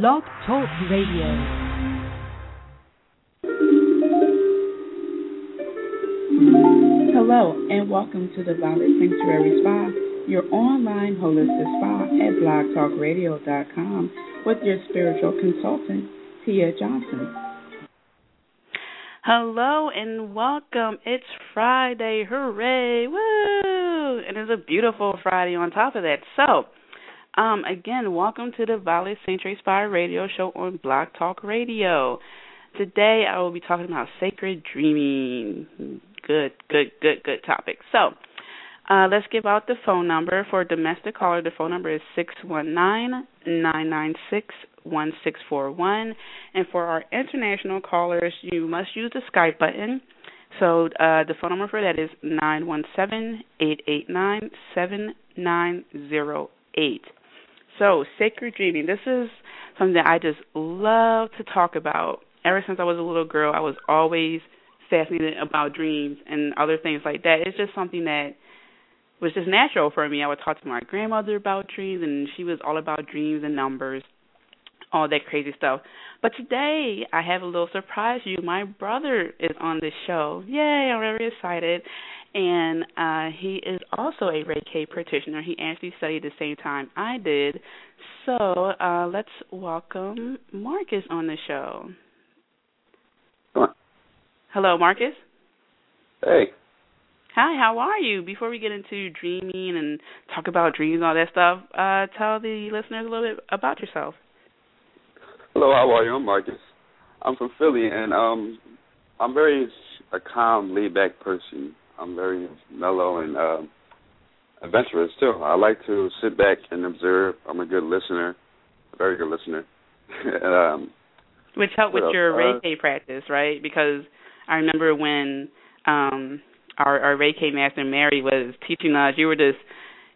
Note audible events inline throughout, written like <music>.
Blog Talk Radio. Hello, and welcome to the Violet Sanctuary Spa, your online holistic spa at blogtalkradio.com with your spiritual consultant, Tia Johnson. Hello and welcome. It's Friday. Hooray. Woo! And it's a beautiful Friday on top of that. So, um, again, welcome to the Violet Sanctuary Spa Radio Show on Blog Talk Radio. Today I will be talking about sacred dreaming. Good, good, good, good topic. So, uh, let's give out the phone number for domestic caller. The phone number is six one nine nine nine six 1641. And for our international callers, you must use the Skype button. So uh, the phone number for that is 917-889-7908. So sacred dreaming. This is something that I just love to talk about. Ever since I was a little girl, I was always fascinated about dreams and other things like that. It's just something that was just natural for me. I would talk to my grandmother about dreams, and she was all about dreams and numbers all that crazy stuff. But today I have a little surprise for you. My brother is on the show. Yay, I'm very excited. And uh he is also a Reiki practitioner. He actually studied the same time I did. So uh let's welcome Marcus on the show. Hello, Marcus. Hey. Hi, how are you? Before we get into dreaming and talk about dreams and all that stuff, uh, tell the listeners a little bit about yourself. Hello, how are you? I'm Marcus. I'm from Philly, and um, I'm very a calm, laid-back person. I'm very mellow and uh, adventurous too. I like to sit back and observe. I'm a good listener, a very good listener. <laughs> and, um, Which helped with else? your Uh, Reiki practice, right? Because I remember when um our our Reiki master Mary was teaching us, you were just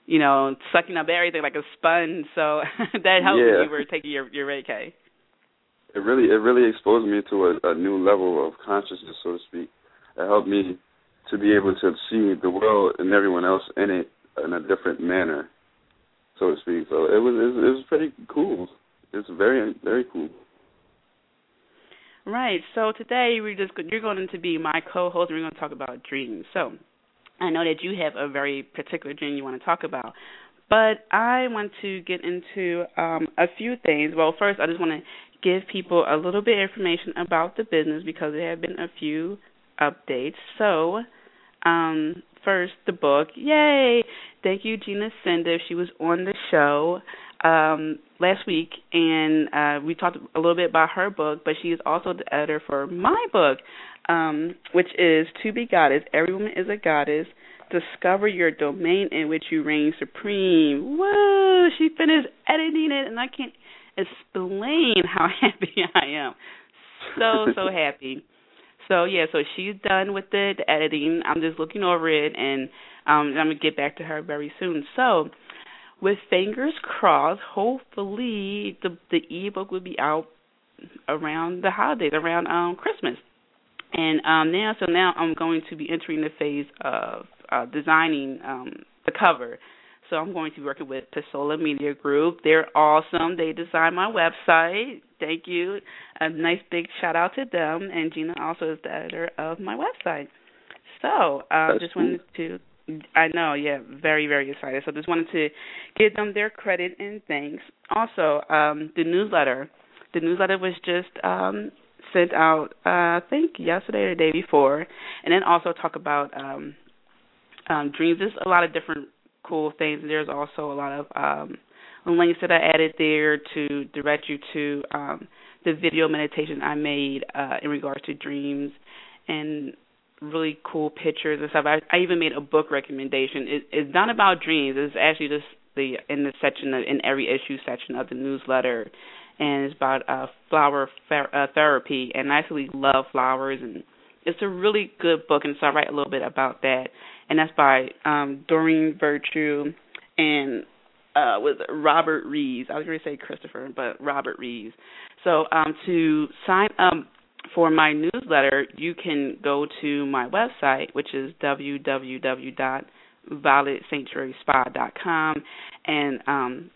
you know sucking up everything like a sponge. So <laughs> that helped Yeah. you were taking your your Reiki. it really it really exposed me to a, a new level of consciousness, so to speak. It helped me to be able to see the world and everyone else in it in a different manner, so to speak. So it was it was, pretty cool. It's very very cool. Right. So today we're just you're going to be my co-host. and We're going to talk about dreams. So I know that you have a very particular dream you want to talk about, but I want to get into um, a few things. Well, first I just want to give people a little bit of information about the business because there have been a few updates. So um, first, the book. Yay! Thank you, Gina Sender. She was on the show um, last week, and uh, we talked a little bit about her book, but she is also the editor for my book, um, which is To Be Goddess. Every woman is a goddess. Discover your domain in which you reign supreme. Whoa! She finished editing it, and I can't explain how <laughs> happy I am. So so happy. So yeah, so she's done with the, the editing. I'm just looking over it, and um, I'm gonna get back to her very soon. So, with fingers crossed, hopefully the the ebook will be out around the holidays, around um Christmas. And um now, so now I'm going to be entering the phase of uh, designing um the cover. So I'm going to be working with Pasola Media Group. They're awesome. They designed my website. Thank you. A nice big shout out to them. And Gina also is the editor of my website. So um, That's just wanted to. I know, yeah, very very excited. So I just wanted to give them their credit and thanks. Also, um, the newsletter. The newsletter was just um, sent out, uh, I think yesterday or the day before, and then also talk about um, um, dreams. There's a lot of different cool things. There's also a lot of um, links that I added there to direct you to um, the video meditation I made uh, in regards to dreams and really cool pictures and stuff. I, I even made a book recommendation. It, it's not about dreams. It's actually just the in the section of, in every issue section of the newsletter, and it's about uh, flower ther- uh, therapy. And I actually love flowers, and it's a really good book. And so I write a little bit about that and that's by um Doreen Virtue and uh with Robert Reeves. I was going to say Christopher, but Robert Reeves. So um to sign up for my newsletter, you can go to my website, which is www.violetsanctuaryspa.com, and um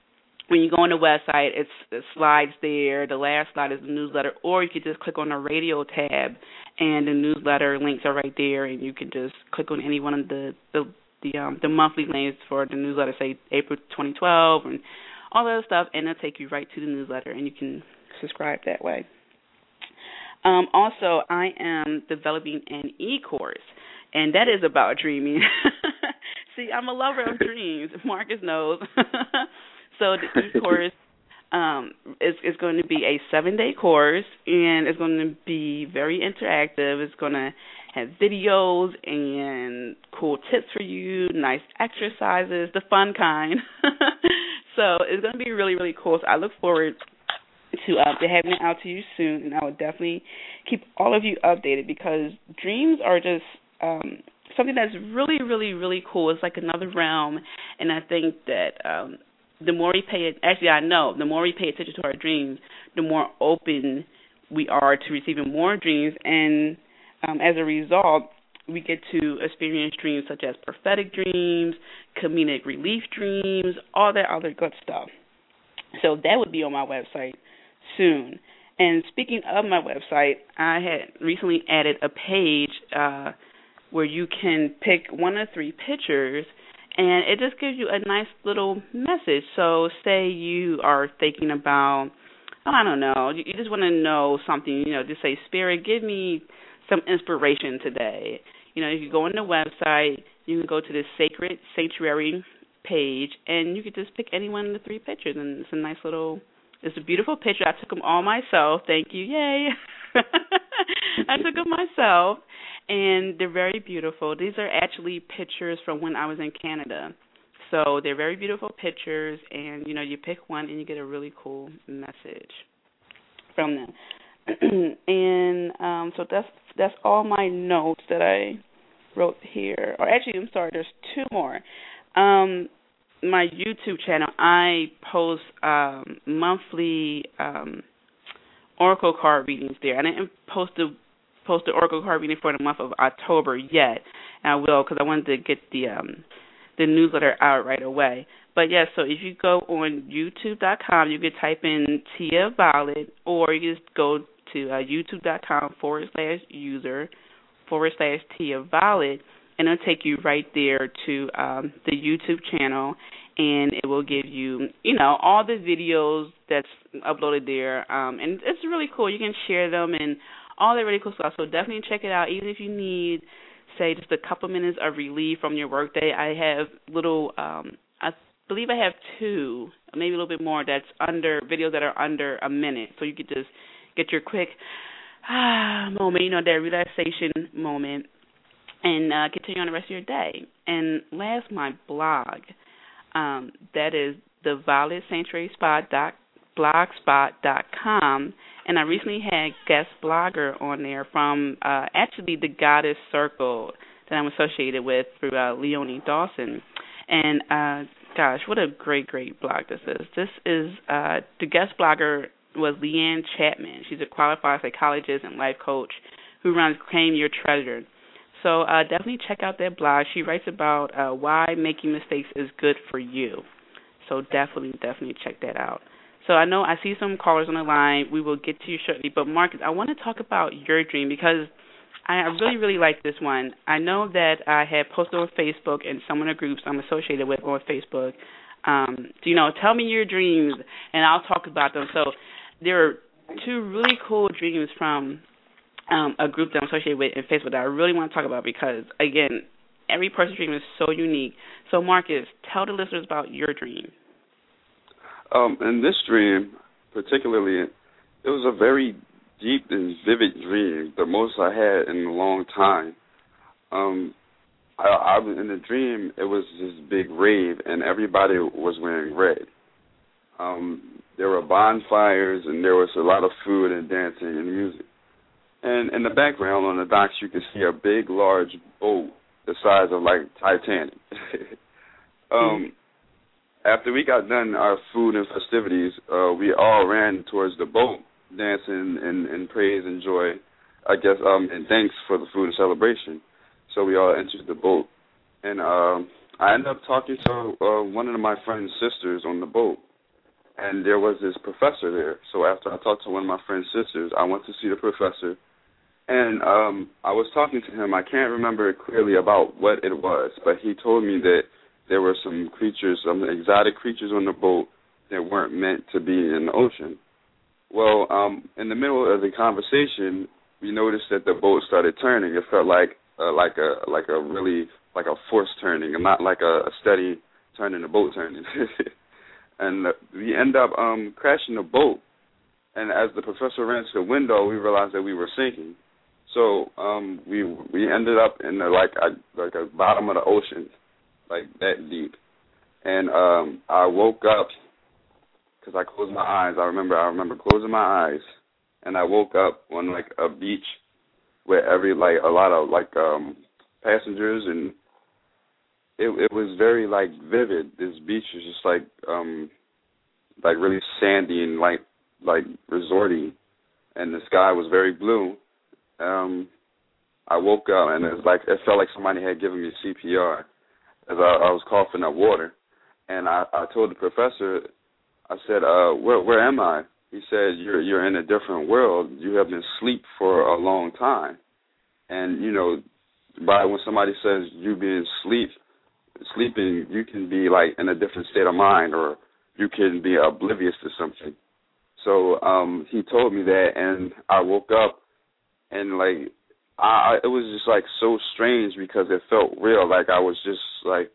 when you go on the website, it's the slides there. The last slide is the newsletter, or you could just click on the radio tab, and the newsletter links are right there, and you can just click on any one of the the the, um, the monthly links for the newsletter, say April 2012, and all that stuff, and it'll take you right to the newsletter, and you can subscribe that way. Um, also, I am developing an e-course, and that is about dreaming. <laughs> See, I'm a lover of dreams. Marcus knows. <laughs> so the <laughs> e-course um, is is going to be a seven day course, and it's going to be very interactive. It's going to have videos and cool tips for you, nice exercises, the fun kind. <laughs> so it's going to be really really cool. So I look forward to uh, to having it out to you soon, and I will definitely keep all of you updated because dreams are just um, something that's really, really, really cool. It's like another realm, and I think that um, the more we pay it, actually, I know the more we pay attention to our dreams, the more open we are to receiving more dreams, and um, as a result, we get to experience dreams such as prophetic dreams, comedic relief dreams, all that other good stuff. So that would be on my website soon. And speaking of my website, I had recently added a page uh, where you can pick one of three pictures and it just gives you a nice little message. So, say you are thinking about, oh, I don't know, you, just want to know something, you know, just say, Spirit, give me some inspiration today. You know, you can go on the website, you can go to the Sacred Sanctuary page, and you could just pick any one of the three pictures, and it's a nice little it's a beautiful picture. I took them all myself. Thank you. Yay. <laughs> I took them myself and they're very beautiful. These are actually pictures from when I was in Canada. So they're very beautiful pictures and you know, you pick one and you get a really cool message from them. <clears throat> and um so that's that's all my notes that I wrote here. Or actually, I'm sorry, there's two more. Um my YouTube channel, I post um, monthly um, oracle card readings there. I didn't post the post the oracle card reading for the month of October yet, and I will because I wanted to get the um, the newsletter out right away. But yes, yeah, so if you go on YouTube.com, you can type in Tia Violet, or you just go to uh, YouTube.com forward slash user forward slash Tia Violet and it'll take you right there to um, the YouTube channel, and it will give you, you know, all the videos that's uploaded there, um, and it's really cool. You can share them and all that really cool stuff. So definitely check it out, even if you need, say, just a couple minutes of relief from your workday. I have little, um, I believe I have two, maybe a little bit more. That's under videos that are under a minute, so you could just get your quick ah, moment, you know, that relaxation moment and uh, continue on the rest of your day. And last, my blog. Um, that is the And I recently had guest blogger on there from uh actually the Goddess Circle that I'm associated with through uh Leonie Dawson. And uh gosh, what a great, great blog this is. This is uh the guest blogger was Leanne Chapman. She's a qualified psychologist and life coach who runs Claim Your Treasure. So uh, definitely check out that blog. She writes about uh, why making mistakes is good for you. So definitely, definitely check that out. So I know I see some callers on the line. We will get to you shortly. But Marcus, I want to talk about your dream because I really, really like this one. I know that I had posted on Facebook and some of the groups I'm associated with on Facebook. Um, you know, tell me your dreams and I'll talk about them. So there are two really cool dreams from um, a group that I'm associated with in Facebook that I really want to talk about because, again, every person's dream is so unique. So, Marcus, tell the listeners about your dream. Um, in this dream, particularly, it was a very deep and vivid dream, the most I had in a long time. Um, I, I in the dream, it was this big rave, and everybody was wearing red. Um, there were bonfires, and there was a lot of food and dancing and music. And in the background on the docks, you could see a big, large boat the size of like Titanic. <laughs> um, after we got done our food and festivities, uh, we all ran towards the boat, dancing and, and praise and joy. I guess um, and thanks for the food and celebration. So we all entered the boat, and uh, I ended up talking to uh, one of my friend's sisters on the boat, and there was this professor there. So after I talked to one of my friend's sisters, I went to see the professor, and um I was talking to him. I can't remember clearly about what it was, but he told me that there were some creatures, some exotic creatures on the boat that weren't meant to be in the ocean. Well, um, in the middle of the conversation, we noticed that the boat started turning. It felt like uh, like a like a really like a forced turning, and not like a, a steady turning. The boat turning, <laughs> and we end up um crashing the boat. And as the professor ran to the window, we realized that we were sinking. So um we we ended up in the like a, like a bottom of the ocean, like that deep. And um I woke up because I closed my eyes. I remember I remember closing my eyes, and I woke up on like a beach where every like a lot of like um passengers and it it was very like vivid. This beach was just like um like really sandy and like like resorty and the sky was very blue. Um I woke up and it was like it felt like somebody had given me CPR as I, I was coughing up water. And I, I told the professor I said, uh, where where am I? He said, You're you're in a different world. You have been asleep for a long time. And, you know, by when somebody says you being sleep sleeping, you can be like in a different state of mind or you can be oblivious to something. So um he told me that and I woke up and like I it was just like so strange because it felt real like I was just like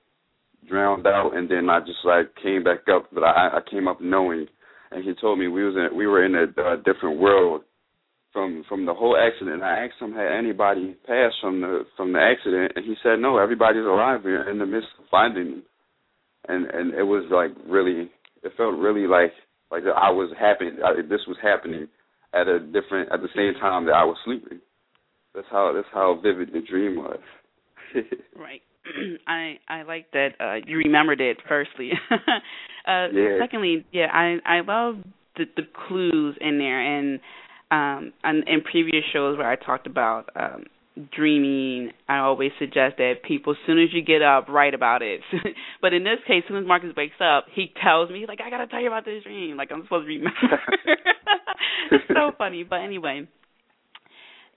drowned out, and then I just like came back up. But I, I came up knowing, and he told me we was in we were in a, a different world from from the whole accident. I asked him had anybody passed from the from the accident, and he said no, everybody's alive. We're in the midst of finding them, and and it was like really, it felt really like like I was happy. This was happening at a different at the same time that I was sleeping. That's how that's how vivid the dream was. <laughs> right. <clears throat> I I like that uh you remembered it firstly. <laughs> uh yeah. secondly, yeah, I I love the the clues in there and um and in previous shows where I talked about um dreaming, I always suggest that people as soon as you get up, write about it. <laughs> but in this case, as soon as Marcus wakes up, he tells me, he's like, I gotta tell you about this dream. Like I'm supposed to remember. it's so funny. But anyway.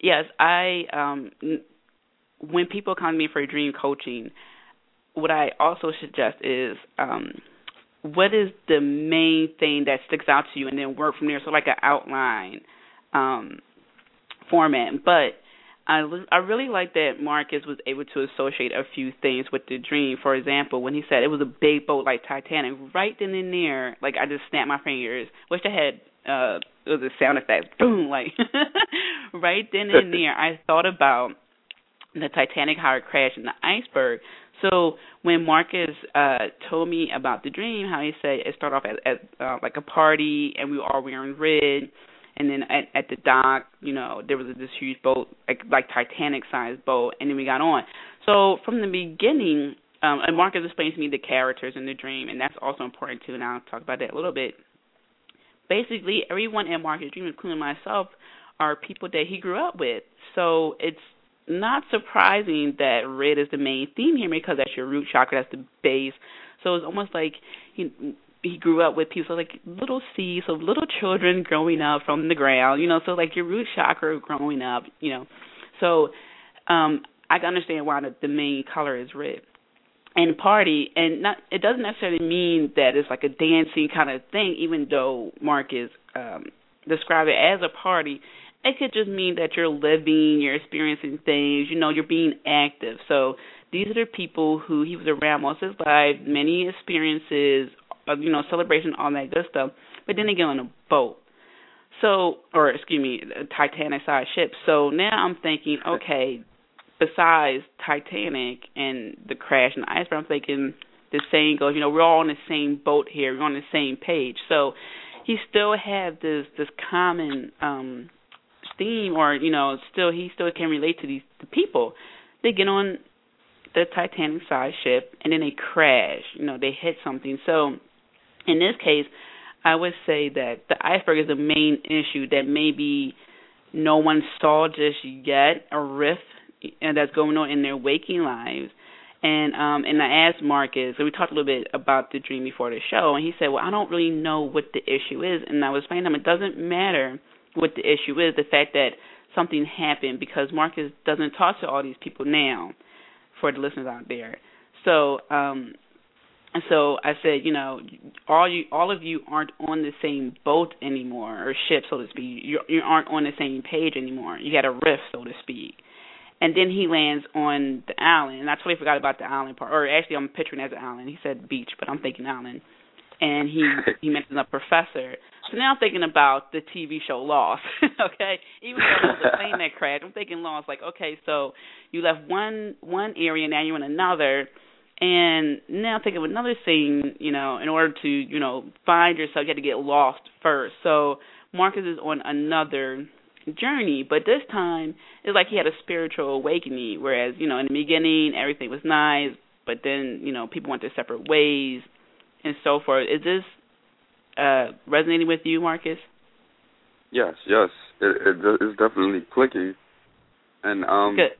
Yes, I um when people come to me for dream coaching, what I also suggest is um, what is the main thing that sticks out to you, and then work from there. So like an outline um, format, but. I, I really like that Marcus was able to associate a few things with the dream. For example, when he said it was a big boat like Titanic, right then and there, like I just snapped my fingers. Wish I had uh it was a sound effect, boom, like <laughs> right then and <laughs> there. I thought about the Titanic, how it crashed in the iceberg. So when Marcus uh told me about the dream, how he said it started off at, at uh, like a party and we were all wearing red, and then at, at the dock, you know, there was this huge boat, like like Titanic sized boat, and then we got on. So from the beginning, um, and Marcus explained to me the characters in the dream, and that's also important too. And I'll talk about that a little bit. Basically, everyone in Marcus' dream, including myself, are people that he grew up with. So it's not surprising that red is the main theme here because that's your root chakra, that's the base. So it's almost like he he grew up with people like little seeds of little children growing up from the ground, you know, so like your root chakra growing up, you know. So um I can understand why the, the main color is red. And party and not it doesn't necessarily mean that it's like a dancing kind of thing, even though Marcus um describe it as a party it could just mean that you're living, you're experiencing things, you know, you're being active. So these are the people who he was around most of his life, many experiences, uh, you know, celebration, all that good stuff. But then they get on a boat. So, or excuse me, a Titanic sized ship. So now I'm thinking, okay, besides Titanic and the crash and the iceberg, I'm thinking the saying goes, you know, we're all on the same boat here, we're on the same page. So he still had this this common um theme or you know still he still can relate to these the people. They get on the titanic size ship and then they crash. You know they hit something. So in this case i would say that the iceberg is the main issue that maybe no one saw just yet a rift and that's going on in their waking lives And um and I asked Marcus, and we talked a little bit about the dream before the show, and he said, "Well, I don't really know what the issue is." And I was explaining to him, it doesn't matter what the issue is. The fact that something happened because Marcus doesn't talk to all these people now, for the listeners out there. So um and so I said, you know, all you all of you aren't on the same boat anymore or ship, so to speak. You you aren't on the same page anymore. You got a rift, so to speak. And then he lands on the island, and I totally forgot about the island part. Or actually, I'm picturing as an island. He said beach, but I'm thinking island. And he <laughs> he mentioned a professor. So now I'm thinking about the TV show Lost. <laughs> okay, even though it was a plane that crashed, I'm thinking Lost. Like, okay, so you left one one area, now you're in another and now think of another thing, you know, in order to, you know, find yourself, you have to get lost first. So Marcus is on another journey, but this time it's like he had a spiritual awakening. Whereas, you know, in the beginning everything was nice, but then, you know, people went their separate ways and so forth. Is this uh resonating with you, Marcus? Yes, yes, it, it it's definitely clicking, and um, Good.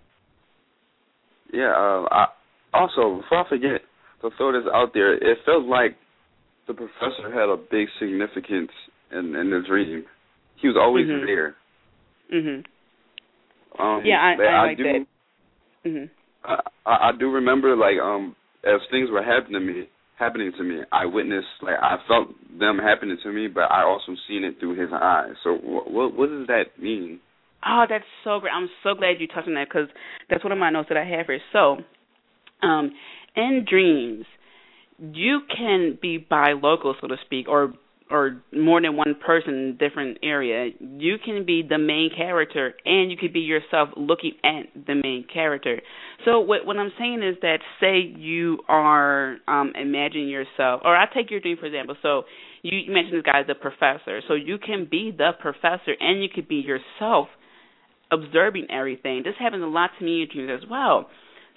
yeah, uh, I also, before I forget to throw this out there, it felt like the professor had a big significance in in the dream. He was always Mhm. there. Mhm. Um, Yeah, I, but I like do, that. Mhm. I, I I do remember like um as things were happening to me, happening to me, I witnessed like I felt them happening to me, but I also seen it through his eyes. So what what, what does that mean? Oh, that's so great. I'm so glad you touched on that because that's one of my notes that I have here. So, um, in dreams, you can be bi local, so to speak, or or more than one person in a different area. You can be the main character, and you could be yourself looking at the main character. So what what I'm saying is that say you are um imagining yourself, or I take your dream for example. So you, mentioned this guy the professor, so you can be the professor, and you could be yourself observing everything. This happens a lot to me in dreams as well.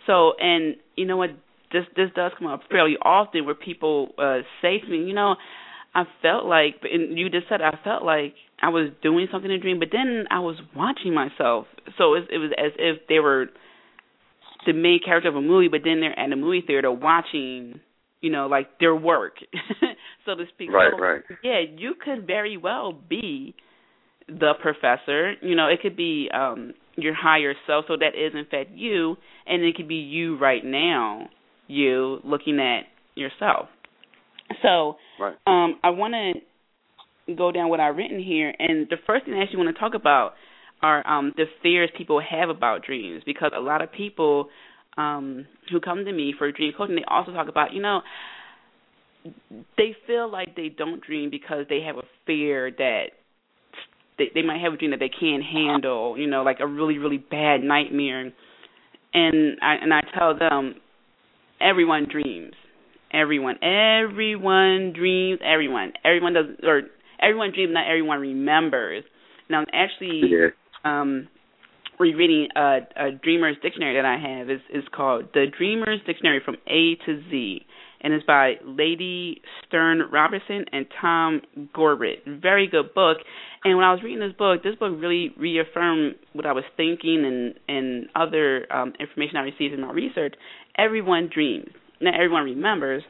So, and you know what? This this does come up fairly often where people uh say to me, you know, I felt like, and you just said I felt like I was doing something in a dream, but then I was watching myself. So it, it was as if they were the main character of a movie, but then they're at a movie theater watching, you know, like their work, <laughs> so to speak. Right, so, right. Yeah, you could very well be the professor. You know, it could be um your higher self, so that is in fact you, and it could be you right now, you looking at yourself. So, Right. um, I want to go down what I've written here, and the first thing I actually want to talk about are um, the fears people have about dreams, because a lot of people um, who come to me for dream coaching, they also talk about, you know, they feel like they don't dream because they have a fear that they, they might have a dream that they can't handle, you know, like a really really bad nightmare. And I and I tell them everyone dreams. Everyone everyone dreams, everyone. Everyone does or everyone dreams, not everyone remembers. Now I'm actually Yeah. um rereading a, a dreamer's dictionary that I have is is called The Dreamer's Dictionary from A to Z and it's by Lady Stearn Robertson and Tom Corbett. Very good book. And when I was reading this book, this book really reaffirmed what I was thinking and and other um, information I received in my research. Everyone dreams. Not everyone remembers.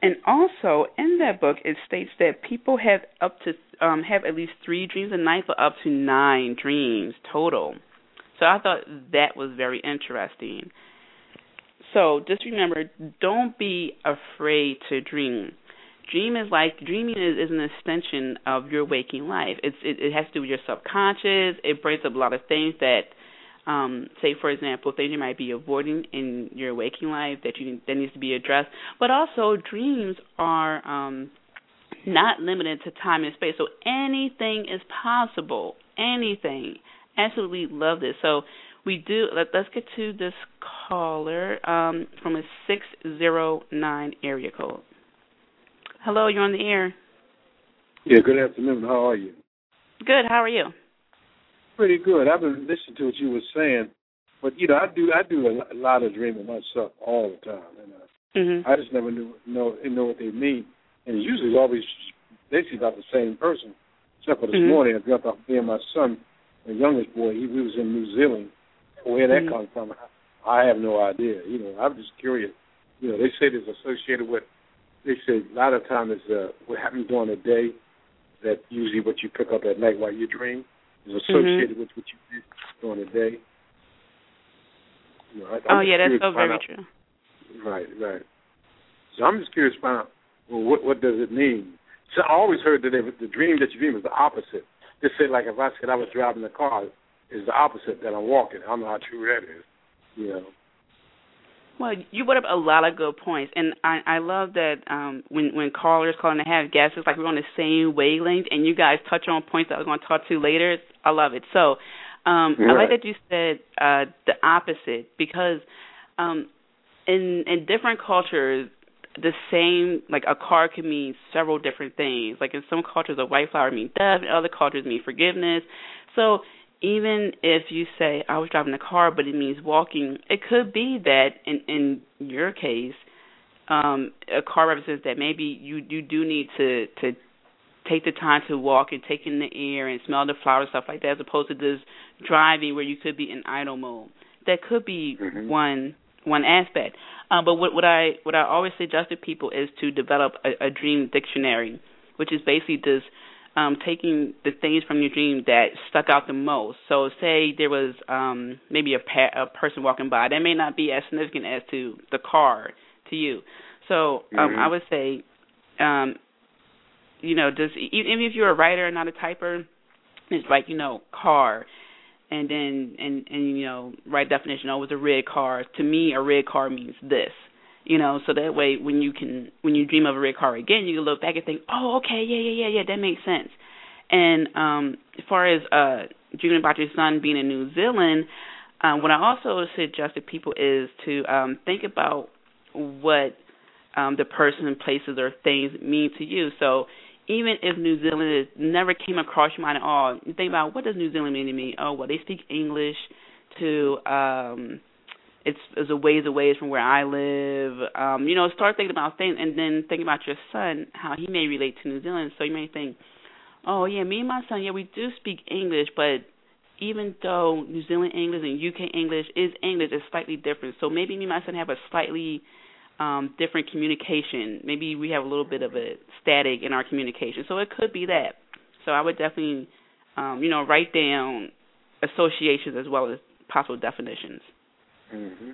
And also in that book, it states that people have up to um, have at least three dreams a night, for up to nine dreams total. So I thought that was very interesting. So just remember, don't be afraid to dream. Dream is like dreaming is, is an extension of your waking life. It's it, it has to do with your subconscious. It brings up a lot of things that, um, say for example, things you might be avoiding in your waking life that you that needs to be addressed. But also, dreams are um, not limited to time and space. So anything is possible. Anything. Absolutely love this. So we do let, let's get to this caller um from a 609 area code. Hello, you're on the air. Yeah, good afternoon. How are you? Good. How are you? Pretty good. I've been listening to what you were saying, but you know, I do I do a lot of dreaming myself all the time, and uh, Mhm. I just never knew know know what they mean. And it's usually always basically about the same person. Except for this Mhm. morning, I dreamt about me and my son, the youngest boy. He, we was in New Zealand. Where that Mhm. come from? I have no idea. You know, I'm just curious. You know, they say it's associated with. They say a lot of times it's uh, what happens during the day. That usually what you pick up at night while you dream is associated mm-hmm. with what you did during the day. You know, I, oh yeah, that's so very out, true. Right, right. So I'm just curious about well, what what does it mean? So I always heard that the dream that you dream is the opposite. Just say like if I said I was driving the car, is the opposite that I'm walking. I don't know how true that is. You know. Well, you brought up a lot of good points, and I I love that um when when callers call and they have guests, it's like we're on the same wavelength, and you guys touch on points that we're going to talk to later. I love it. So, um. I like that you said uh the opposite because um in in different cultures the same like a car can mean several different things. Like in some cultures a white flower means death, in other cultures mean forgiveness. So even if you say I was driving a car but it means walking, it could be that in in your case, um, a car represents that maybe you you do need to to take the time to walk and take in the air and smell the flowers stuff like that as opposed to just driving where you could be in idle mode. That could be mm-hmm. one one aspect. Uh, but what, what I what I always suggest to people is to develop a, a dream dictionary, which is basically just um, taking the things from your dream that stuck out the most. So, say there was um, maybe a, pa- a person walking by that may not be as significant as to the car to you. So, um, mm-hmm. I would say, um, you know, just even if you're a writer and not a typer, it's like you know, car and then and and you know write definition oh it's a red car to me a red car means this you know so that way when you can when you dream of a red car again you can look back and think oh okay yeah yeah yeah yeah that makes sense and um as far as uh dreaming about your son being in New Zealand um what I also suggest to people is to um think about what um the person places or things mean to you so even if New Zealand never came across your mind at all, you think about what does New Zealand mean to me? Oh, well, they speak English. To um, it's, it's a ways away from where I live. Um, you know, start thinking about things, and then think about your son, how he may relate to New Zealand. So you may think, oh yeah, me and my son, yeah, we do speak English, but even though New Zealand English and UK English is English, it's slightly different. So maybe me and my son have a slightly um, different communication. Maybe we have a little bit of a static in our communication. So it could be that. So I would definitely, um, you know, write down associations as well as possible definitions. Mm-hmm.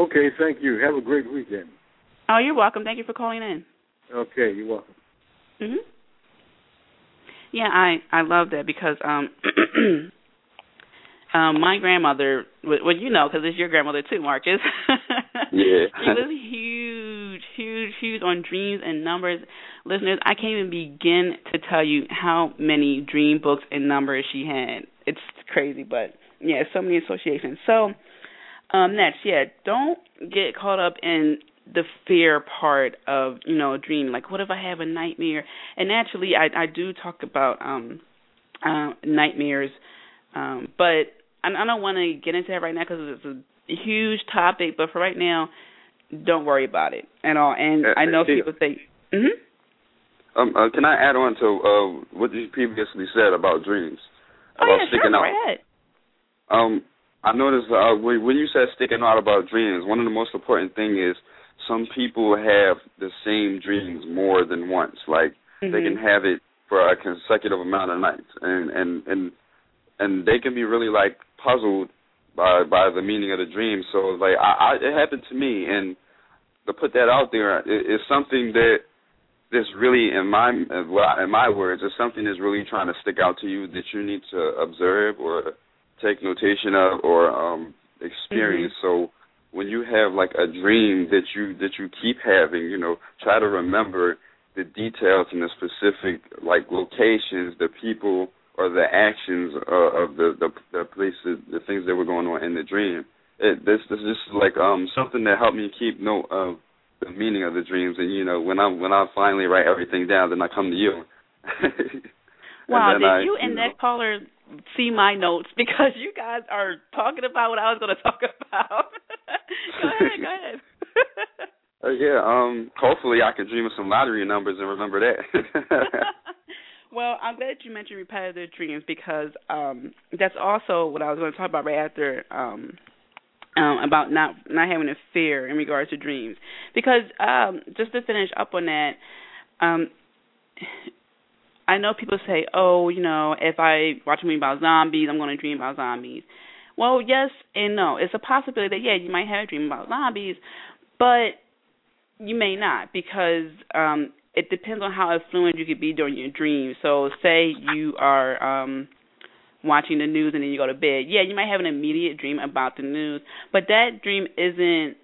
Okay, thank you. Have a great weekend. Oh, you're welcome. Thank you for calling in. Okay, you're welcome. Mhm. Yeah, I I love that because um <clears throat> um my grandmother well you know because it's your grandmother too marcus <laughs> yeah she was huge huge huge on dreams and numbers listeners i can't even begin to tell you how many dream books and numbers she had it's crazy but yeah so many associations so um next yeah don't get caught up in the fear part of you know a dream like what if i have a nightmare and naturally i i do talk about um uh nightmares um but I, I don't want to get into that right now because it's a huge topic. But for right now, don't worry about it at all. And uh, I know people say, mm-hmm. Um, uh, can I add on to uh, what you previously said about dreams? Oh, about yeah, sticking sure, out. Go ahead. Um, I noticed uh, when, when you said sticking out about dreams, one of the most important thing is some people have the same dreams more than once. Like mm-hmm. they can have it for a consecutive amount of nights, and and and and they can be really like puzzled by by the meaning of the dream. So like I, I it happened to me, and to put that out there it, it's something that that's really in my in my words, it's something that's really trying to stick out to you that you need to observe or take notation of or um experience. Mm-hmm. So when you have like a dream that you that you keep having, you know, try to remember the details and the specific like locations, the people or the actions uh, of the, the the places, the things that were going on in the dream. It, this this is like um something that helped me keep note of the meaning of the dreams, and you know when I when I finally write everything down, then I come to you. <laughs> wow, did I, you and you that caller see my notes <laughs> because you guys are talking about what I was going <laughs> to talk about? <laughs> go ahead, go ahead. uh, yeah, um, hopefully I can dream of some lottery numbers and remember that. Well, I'm glad you mentioned repetitive dreams because um, that's also what I was going to talk about right after um, um, about not not having a fear in regards to dreams. Because um, just to finish up on that, um, I know people say, "Oh, you know, if I watch a movie about zombies, I'm going to dream about zombies." Well, yes and no. It's a possibility that yeah, you might have a dream about zombies, but you may not because um it depends on how affluent you could be during your dreams. So, say you are um watching the news and then you go to bed. Yeah, you might have an immediate dream about the news, but that dream isn't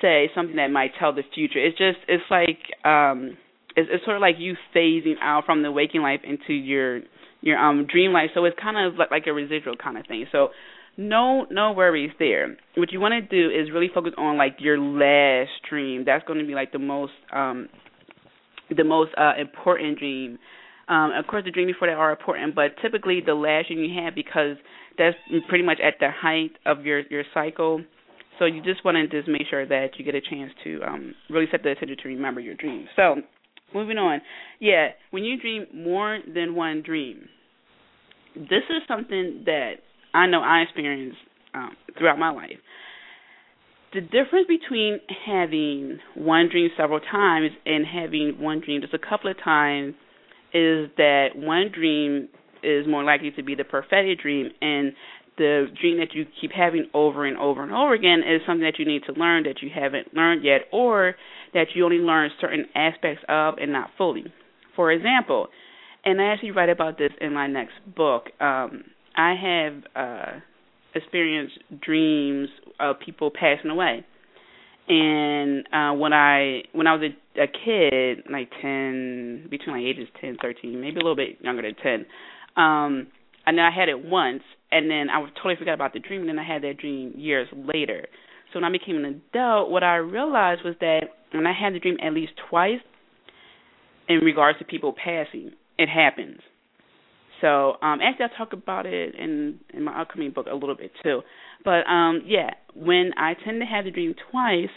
say something that might tell the future. It's just it's like um it's, it's sort of like you phasing out from the waking life into your your um dream life. So it's kind of like, like a residual kind of thing. So no no worries there. What you want to do is really focus on like your last dream. That's going to be like the most um the most uh important dream um, of course, the dream before that are important, but typically the last dream you have because that's pretty much at the height of your your cycle. So you just want to just make sure that you get a chance to um, really set the attention to remember your dreams. So moving on, yeah, when you dream more than one dream, this is something that I know I experienced um, throughout my life. The difference between having one dream several times and having one dream just a couple of times is that one dream is more likely to be the prophetic dream and the dream that you keep having over and over and over again is something that you need to learn that you haven't learned yet or that you only learn certain aspects of and not fully. For example, and I actually write about this in my next book, um, I have uh, experienced dreams of people passing away and uh when I when I was a, a kid, like ten between my ages ten, thirteen, maybe a little bit younger than ten, um, and then I had it once and then I totally forgot about the dream and then I had that dream years later. So when I became an adult, what I realized was that when I had the dream at least twice in regards to people passing, it happens. So um actually I talk about it in in my upcoming book a little bit too. But um yeah, when I tend to have the dream twice,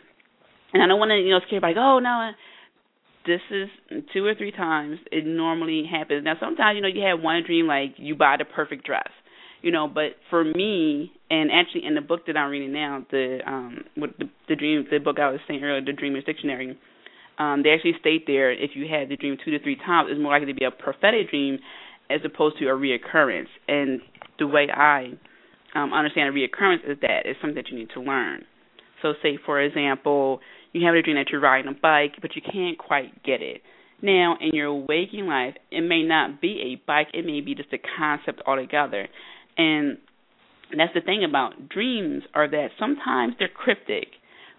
and I don't want to you know scare like oh no, this is two or three times it normally happens. Now sometimes you know you have one dream like you buy the perfect dress, you know. But for me, and actually in the book that I'm reading now, the um what the, the dream the book I was saying earlier, the Dreamer's Dictionary. Um, they actually state there if you had the dream two to three times, it's more likely to be a prophetic dream as opposed to a reoccurrence. And the way I um, understand a reoccurrence is that it's something that you need to learn. So, say for example, you have a dream that you're riding a bike, but you can't quite get it. Now, in your waking life, it may not be a bike; it may be just a concept altogether. And that's the thing about dreams are that sometimes they're cryptic,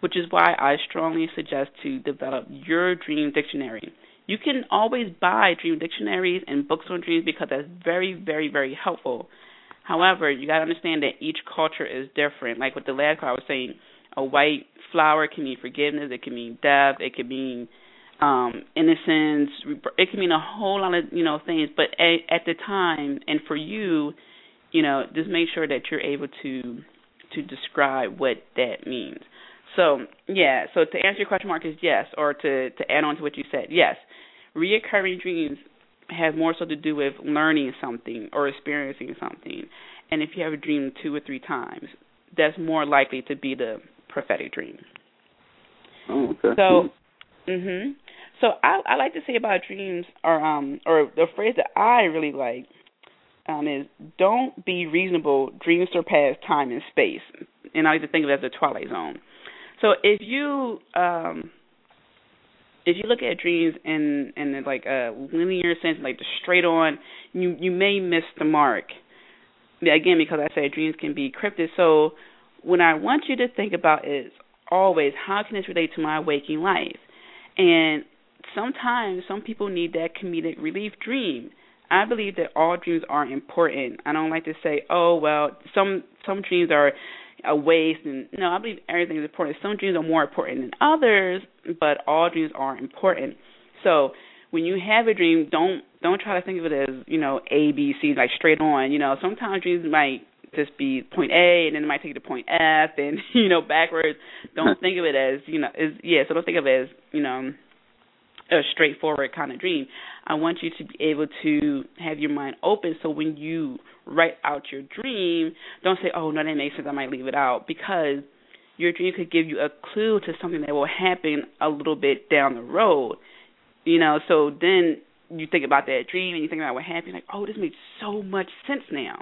which is why I strongly suggest to develop your dream dictionary. You can always buy dream dictionaries and books on dreams because that's very, very, very helpful. However, you got to understand that each culture is different. Like with the last card, I was saying, a white flower can mean forgiveness. It can mean death. It can mean um innocence it can mean a whole lot of you know things but at, at the time and for you you know just make sure that you're able to to describe what that means so yeah so to answer your question Marcus yes or to to add on to what you said yes reoccurring dreams have more so to do with learning something or experiencing something. And if you have a dream two or three times, that's more likely to be the prophetic dream. Oh, okay. So, mhm. So I I like to say about dreams or um or the phrase that I really like um is don't be reasonable, dreams surpass time and space. And I like to think of it as a twilight zone. So if you um if you look at dreams in in like a linear sense, like the straight on, you you may miss the mark. Again, because I said dreams can be cryptic. So what I want you to think about is always how can this relate to my waking life? And sometimes some people need that comedic relief dream. I believe that all dreams are important. I don't like to say, oh well, some some dreams are a waste and no, I believe everything is important. Some dreams are more important than others, but all dreams are important. So when you have a dream, don't don't try to think of it as you know A B C like straight on. You know sometimes dreams might just be point A and then it might take you to point F and <laughs> you know backwards. Don't think of it as you know is yeah. So don't think of it as you know a straightforward kind of dream. I want you to be able to have your mind open so when you write out your dream, don't say, "Oh, no, that makes sense. I might leave it out," because your dream could give you a clue to something that will happen a little bit down the road. You know, so then you think about that dream and you think about what happened, like, oh, this makes so much sense now.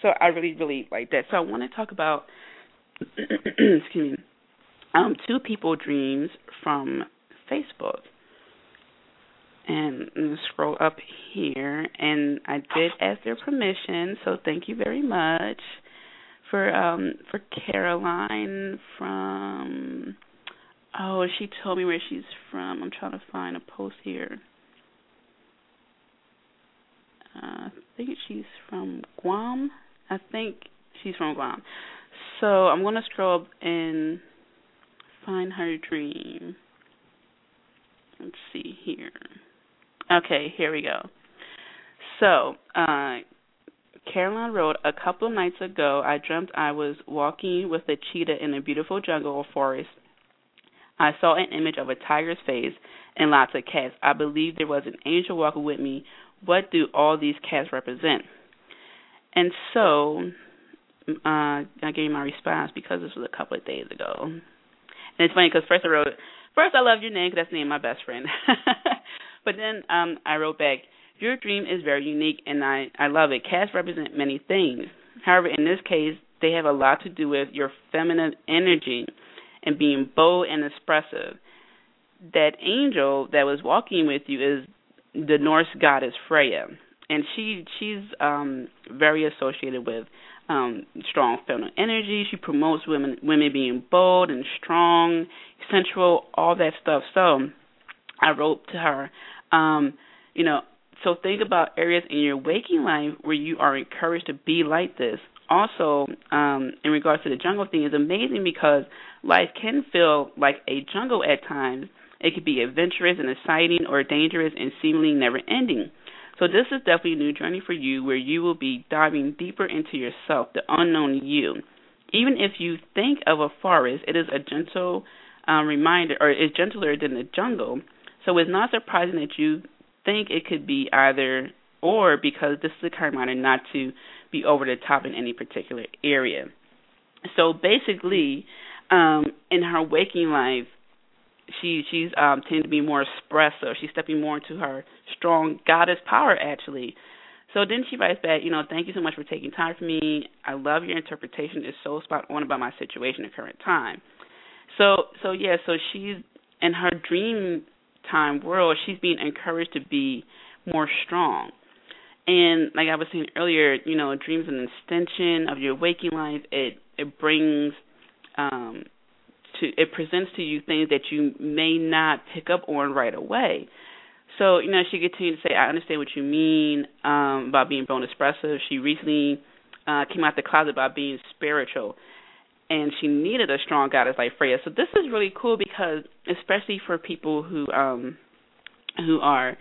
So I really, really like that. So I want to talk about, <clears throat> excuse me, um, two people dreams from Facebook. And scroll up here, and I did ask their permission, so thank you very much for um for Caroline from oh she told me where she's from. I'm trying to find a post here. Uh, I think she's from Guam. I think she's from Guam. So I'm gonna scroll up and find her dream. Let's see here. Okay, here we go. So, uh, Caroline wrote, A couple of nights ago, I dreamt I was walking with a cheetah in a beautiful jungle or forest. I saw an image of a tiger's face and lots of cats. I believe there was an angel walking with me. What do all these cats represent? And so, uh, I gave you my response because this was a couple of days ago. And it's funny because first I wrote, First, I love your name because that's the name of my best friend. <laughs> but then um, I wrote back, your dream is very unique, and I I love it. Cats represent many things. However, in this case, they have a lot to do with your feminine energy and being bold and expressive. That angel that was walking with you is the Norse goddess Freya, and she she's um very associated with um strong feminine energy. She promotes women women being bold and strong, sensual, all that stuff. So I wrote to her, um, you know, so think about areas in your waking life where you are encouraged to be like this. Also, um, in regards to the jungle thing, is amazing because life can feel like a jungle at times. It could be adventurous and exciting, or dangerous and seemingly never ending. So this is definitely a new journey for you, where you will be diving deeper into yourself, the unknown you. Even if you think of a forest, it is a gentle um, reminder, or is gentler than the jungle. So it's not surprising that you think it could be either or because this is a card reminder not to be over the top in any particular area. So basically, um, in her waking life, she she's um tending to be more expressive. She's stepping more into her strong goddess power actually. So then she writes back, you know, thank you so much for taking time for me. I love your interpretation. It's so spot on about my situation at current time. So so yeah, so she's in her dream time world, she's being encouraged to be more strong. And like I was saying earlier, you know, a dream is an extension of your waking life. It it brings um to it presents to you things that you may not pick up on right away. So, you know, she continued to say, I understand what you mean um about being bone expressive. She recently uh came out the closet about being spiritual and she needed a strong goddess like Freya. So this is really cool because especially for people who um who are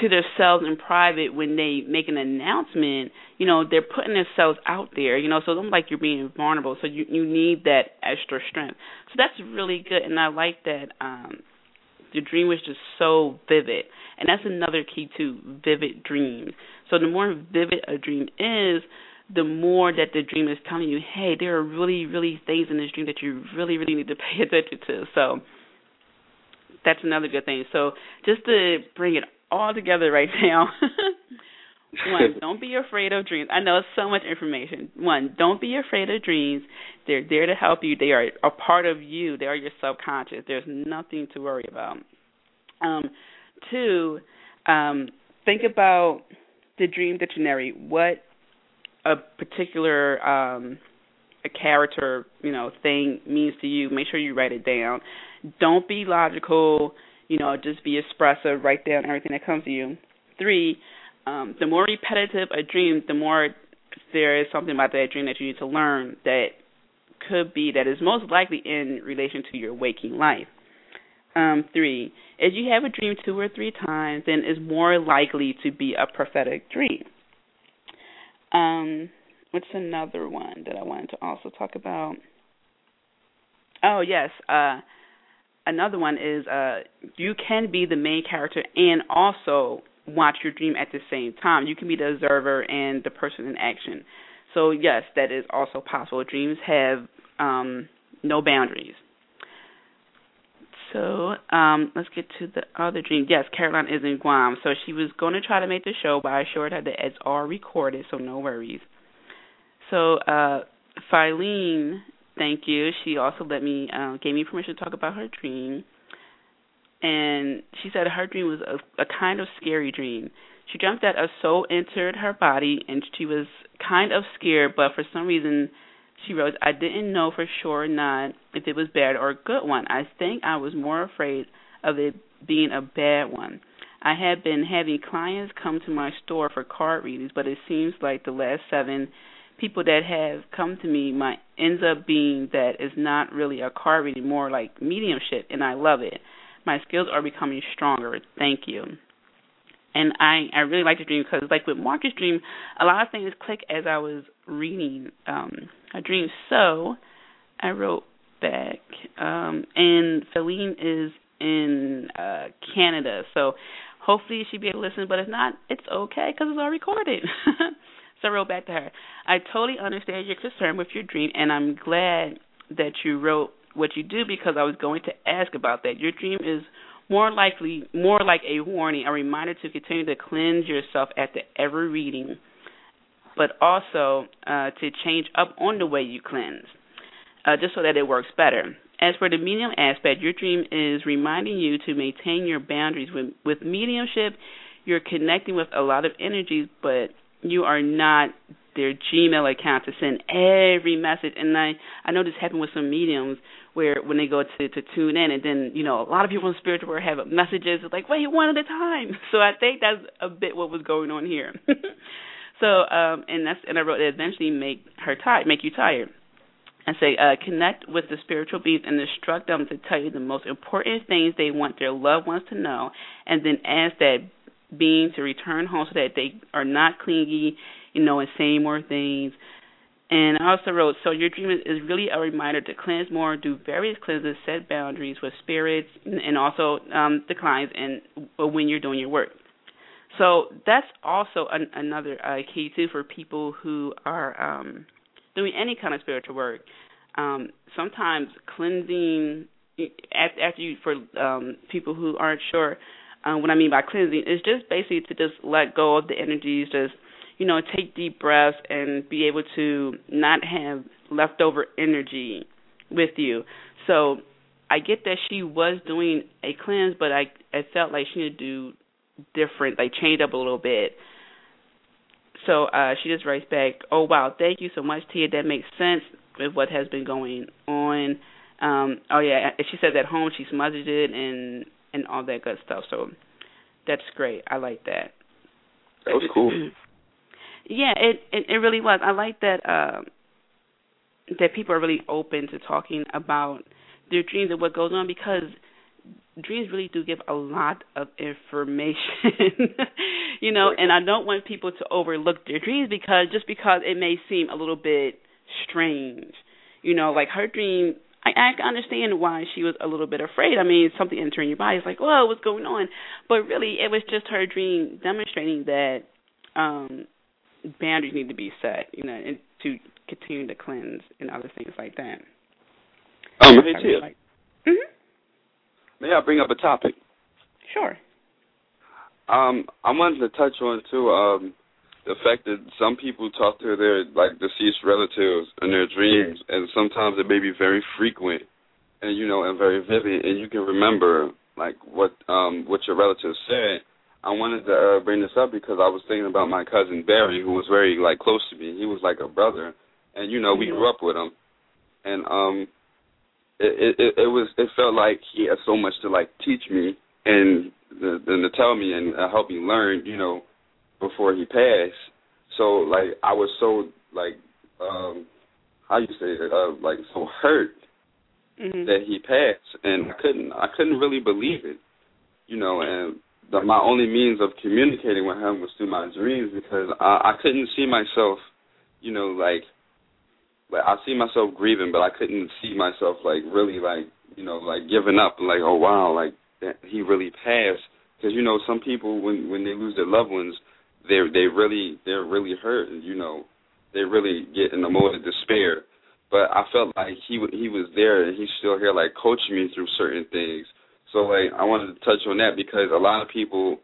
to themselves in private when they make an announcement, you know, they're putting themselves out there, you know, so them like you're being vulnerable. So you you need that extra strength. So that's really good and I like that um the dream was just so vivid. And that's another key to vivid dreams. So the more vivid a dream is, the more that the dream is telling you, hey, there are really, really things in this dream that you really, really need to pay <laughs> attention to. So that's another good thing. So just to bring it all together right <laughs> now. One, <laughs> don't be afraid of dreams. I know it's so much information. One, don't be afraid of dreams. They're there to help you. They are a part of you. They are your subconscious. There's nothing to worry about. Um, two, um, think about the dream dictionary. What a particular um a character, you know, thing means to you, make sure you write it down. Don't be logical, you know, just be expressive, write down everything that comes to you. Three, um, the more repetitive a dream, the more there is something about that dream that you need to learn that could be that is most likely in relation to your waking life. Um, three, if you have a dream two or three times, then it's more likely to be a prophetic dream. Um, what's another one that I wanted to also talk about? Oh yes, uh, another one is uh, you can be the main character and also watch your dream at the same time. You can be the observer and the person in action. So yes, that is also possible. Dreams have um, no boundaries. So um, let's get to the other dream. Yes, Caroline is in Guam. So she was going to try to make the show, but I assured her that it's all recorded, so no worries. So uh, Filene, thank you. She also let me uh, gave me permission to talk about her dream, and she said her dream was a, a kind of scary dream. She dreamt that a soul entered her body, and she was kind of scared, but for some reason she wrote, I didn't know for sure or not if it was bad or a good one. I think I was more afraid of it being a bad one. I had been having clients come to my store for card readings, but it seems like the last seven people that have come to me might ends up being that it's not really a card reading, more like mediumship, and I love it. My skills are becoming stronger. Thank you. And I I really like the dream because like with Marcus' dream, a lot of things click as I was reading um a dream. So I wrote back, um, and Filene is in uh Canada, so hopefully she'll be able to listen. But if not, it's okay because it's all recorded. <laughs> so I wrote back to her. I totally understand your concern with your dream, and I'm glad that you wrote what you do because I was going to ask about that. Your dream is more likely more like a warning, a reminder to continue to cleanse yourself after every reading but also uh, to change up on the way you cleanse, uh, just so that it works better. As for the medium aspect, your dream is reminding you to maintain your boundaries. With, with mediumship, you're connecting with a lot of energies, but you are not their Gmail account to send every message. And I I know this happened with some mediums where when they go to to tune in, and then you know a lot of people in spiritual world have messages like wait one at a time. <laughs> So I think that's a bit what was going on here. <laughs> So, um, and that's and I wrote eventually make her tired, make you tired. And say, uh, connect with the spiritual beings and instruct them to tell you the most important things they want their loved ones to know, and then ask that being to return home so that they are not clingy, you know, and saying more things. And I also wrote, so your dream is really a reminder to cleanse more, do various cleanses, set boundaries with spirits, and also um, the clients, and when you're doing your work. So that's also an, another uh, key too for people who are um, doing any kind of spiritual work. Um, sometimes cleansing after you for um, people who aren't sure um, what I mean by cleansing is just basically to just let go of the energies, just you know take deep breaths and be able to not have leftover energy with you. So I get that she was doing a cleanse, but I I felt like she needed to do different, like changed up a little bit. So uh, she just writes back, "Oh wow, thank you so much, Tia. That makes sense with what has been going on." Um, oh yeah, she says at home she smothered it and and all that good stuff. So that's great. I like that. That was cool. <clears throat> yeah, it, it it really was. I like that uh, that people are really open to talking about their dreams and what goes on because dreams really do give a lot of information <laughs> you know and i don't want people to overlook their dreams because just because it may seem a little bit strange you know like her dream i i understand why she was a little bit afraid i mean something entering your body is like whoa what's going on but really it was just her dream demonstrating that um boundaries need to be set you know and to continue to cleanse and other things like that um hey Tia. Like, mm-hmm. May I bring up a topic? Sure. Um, I wanted to touch on too um, the fact that some people talk to their like deceased relatives in their dreams, and sometimes it may be very frequent, and you know, and very vivid, and you can remember like what um what your relatives said. I wanted to uh, bring this up because I was thinking about my cousin Barry, who was very like close to me. He was like a brother, and you know, we grew up with him, and um, it, it it was it felt like he had so much to like teach me and the, and to tell me and uh, help me learn, you know, before he passed. So like I was so like um how you say it, uh, like so hurt mm-hmm. that he passed, and I couldn't I couldn't really believe it, you know, and the, my only means of communicating with him was through my dreams because I, I couldn't see myself, you know, like like I see myself grieving, but I couldn't see myself like really like you know like giving up. Like oh wow, like he really passed because you know some people when when they lose their loved ones, they they really they're really hurt. You know, they really get in a mode of despair. But I felt like he he was there and he's still here, like coaching me through certain things. So like I wanted to touch on that because a lot of people,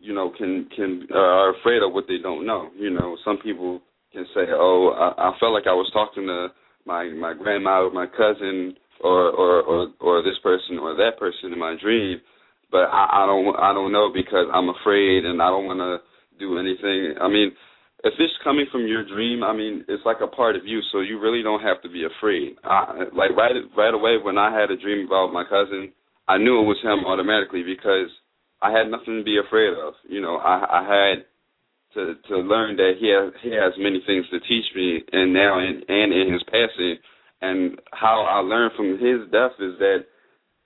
you know, can can uh, are afraid of what they don't know. You know, some people can say, "Oh, I, I felt like I was talking to my my grandma or my cousin or or or or this person or that person in my dream, but I, I don't I don't know because I'm afraid and I don't want to do anything. I mean, if it's coming from your dream, I mean, it's like a part of you, so you really don't have to be afraid. I, like right right away when I had a dream about my cousin, I knew it was him automatically because I had nothing to be afraid of. You know, I I had to to learn that he has he has many things to teach me, and now in, and in his passing, and how I learned from his death is that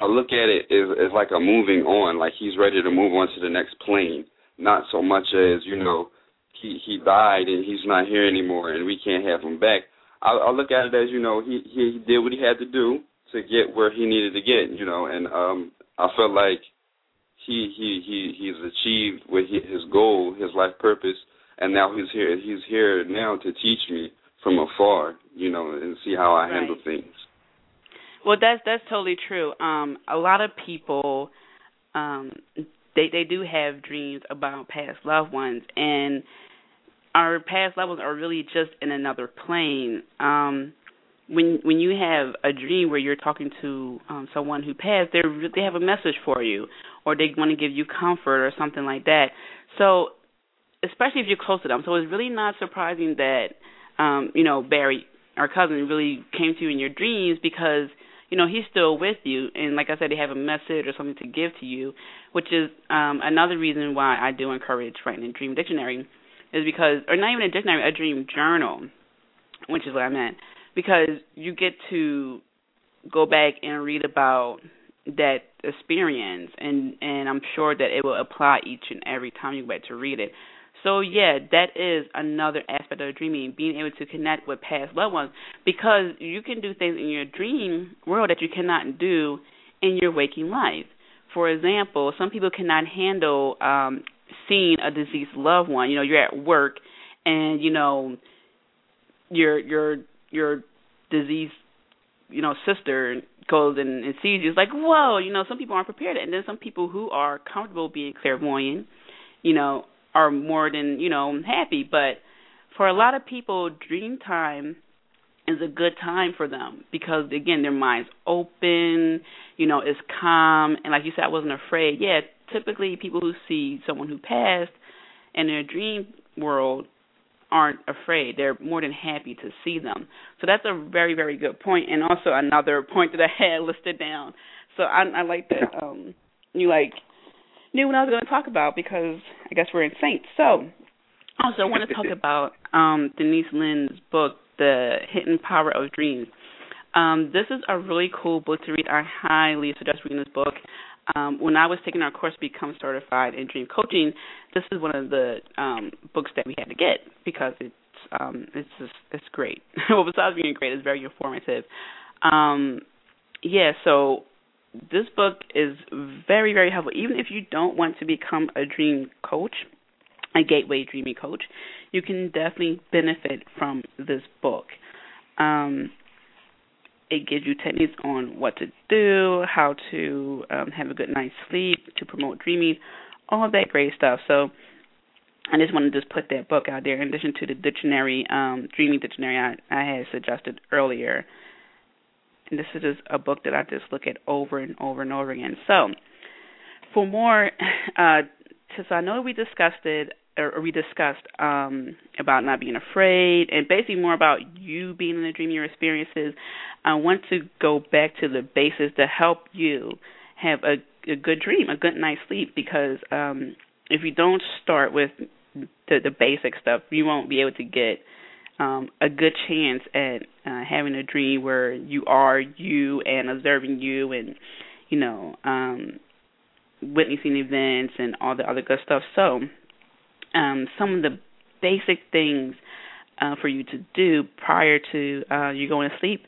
I look at it as, as like a moving on, like he's ready to move on to the next plane, not so much as you know he he died and he's not here anymore and we can't have him back. I, I look at it as you know he he did what he had to do to get where he needed to get, you know, and um I felt like he he he he's achieved what he, his goal, his life purpose, and now he's here. He's here now to teach me from afar, you know, and see how I right. handle things. Well, that's that's totally true. Um, a lot of people, um, they they do have dreams about past loved ones, and our past loved ones are really just in another plane. Um, when when you have a dream where you're talking to um, someone who passed, they they have a message for you, or they want to give you comfort or something like that. So, especially if you're close to them, so it's really not surprising that um, you know Barry, our cousin, really came to you in your dreams because you know he's still with you, and like I said, they have a message or something to give to you, which is um, another reason why I do encourage writing a dream dictionary, is because, or not even a dictionary, a dream journal, which is what I meant because you get to go back and read about that experience and and I'm sure that it will apply each and every time you get to read it. So yeah, that is another aspect of dreaming, being able to connect with past loved ones because you can do things in your dream world that you cannot do in your waking life. For example, some people cannot handle um seeing a deceased loved one. You know, you're at work and you know your your your diseased, you know, sister goes and, and sees you. It's like, whoa, you know, some people aren't prepared, and then some people who are comfortable being clairvoyant, you know, are more than you know happy. But for a lot of people, dream time is a good time for them because again, their mind's open, you know, it's calm, and like you said, I wasn't afraid. Yeah, typically people who see someone who passed in their dream world aren't afraid. They're more than happy to see them. So that's a very, very good point, and also another point that I had <laughs> listed down. So I, I like that um, you like knew what I was going to talk about because I guess we're in sync. So also I want to talk <laughs> about um, Denise Linn's book, The Hidden Power of Dreams. Um, this is a really cool book to read. I highly suggest reading this book um, when I was taking our course Become Certified in Dream Coaching, this is one of the um, books that we had to get because it's um, it's just it's great. <laughs> well, besides being great, it's very informative. Um, yeah, so this book is very very helpful. Even if you don't want to become a dream coach, a gateway dreaming coach, you can definitely benefit from this book. Um, it gives you techniques on what to do, how to um, have a good night's sleep, to promote dreaming, all that great stuff. So I just wanted to just put that book out there in addition to the dictionary, um, dreaming dictionary I, I had suggested earlier. And this is just a book that I just look at over and over and over again. So for more, <laughs> uh, so I know we discussed it or we discussed um, about not being afraid and basically more about you being in the dream, your experiences. I want to go back to the basis to help you have a, a good dream, a good night's sleep, because um, if you don't start with the, the basic stuff, you won't be able to get um, a good chance at uh, having a dream where you are you and observing you and you know um, witnessing events and all the other good stuff. So um, some of the basic things uh, for you to do prior to uh, you going to sleep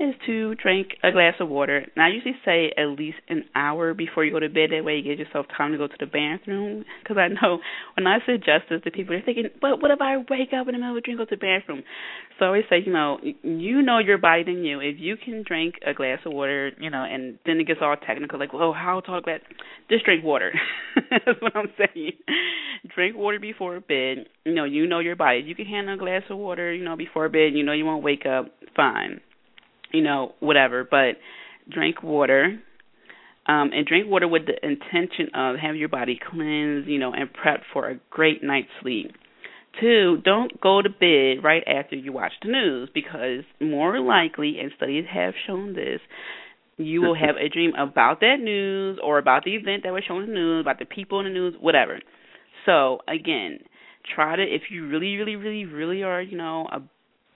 is to drink a glass of water. And I usually say at least an hour before you go to bed. That way you give yourself time to go to the bathroom. Because I know <laughs> when I suggest this to people, they're thinking, but what if I wake up in the middle of a drink, go to the bathroom? So I always say, you know, you know your body than you. If you can drink a glass of water, you know, and then it gets all technical, like, well, how tall glass? Just drink water. <laughs> That's what I'm saying. drink water before bed. You know, you know your body. You can handle a glass of water, you know, before bed. You know you won't wake up. Fine you know, whatever. But drink water. Um, and drink water with the intention of having your body cleansed, you know, and prep for a great night's sleep. Two, don't go to bed right after you watch the news because more likely, and studies have shown this, you will have a dream about that news or about the event that was shown in the news, about the people in the news, whatever. So again, try to if you really, really, really, really are, you know, a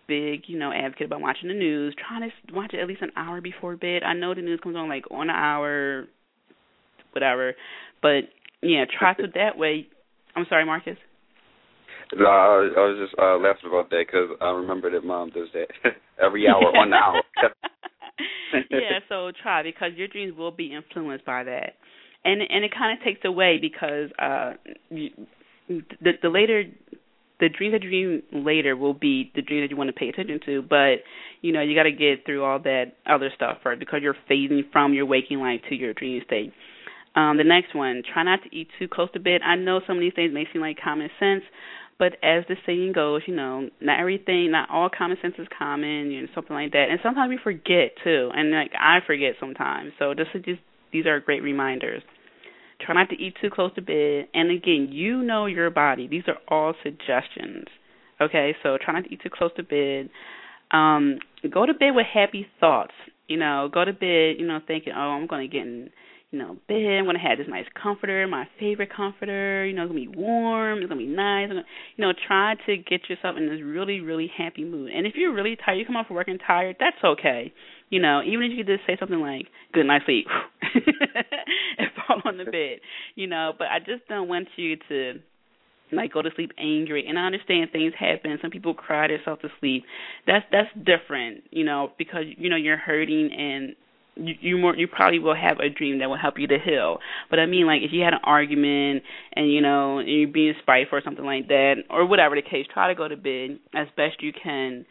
big, you know, advocate about watching the news. Trying to watch it at least an hour before bed. I know the news comes on like on an hour, whatever, but yeah, try to do that way. I'm sorry, Marcus. No, I was just uh, laughing about that because I remember that mom does that <laughs> every hour, one hour. <laughs> yeah, so try because your dreams will be influenced by that, and and it kind of takes away because uh, you, the the later the dreams that you dream later will be the dreams that you want to pay attention to, but you know you got to get through all that other stuff first because you're phasing from your waking life to your dream state. Um, the next one, try not to eat too close to bed. I know some of these things may seem like common sense, but as the saying goes, you know, not everything, not all common sense is common, you know, something like that. And sometimes we forget too, and like I forget sometimes. So this is just these are great reminders. Try not to eat too close to bed. And again, you know your body. These are all suggestions. Okay, so try not to eat too close to bed. Um, go to bed with happy thoughts. You know, go to bed, you know, thinking, oh, I'm going to get in, you know, bed. I'm going to have this nice comforter, my favorite comforter. You know, it's going to be warm. It's going to be nice. Gonna, you know, try to get yourself in this really, really happy mood. And if you're really tired, you come off work and tired, that's okay you know, even if you just say something like "Good night, sleep," <laughs> and fall on the bed, you know. But I just don't want you to like go to sleep angry. And I understand things happen. Some people cry themselves to sleep. That's that's different, you know, because you know you're hurting and you you more you probably will have a dream that will help you to heal. But I mean like if you had an argument and you know and you're being spiteful or something like that or whatever the case, try to go to bed as best you can,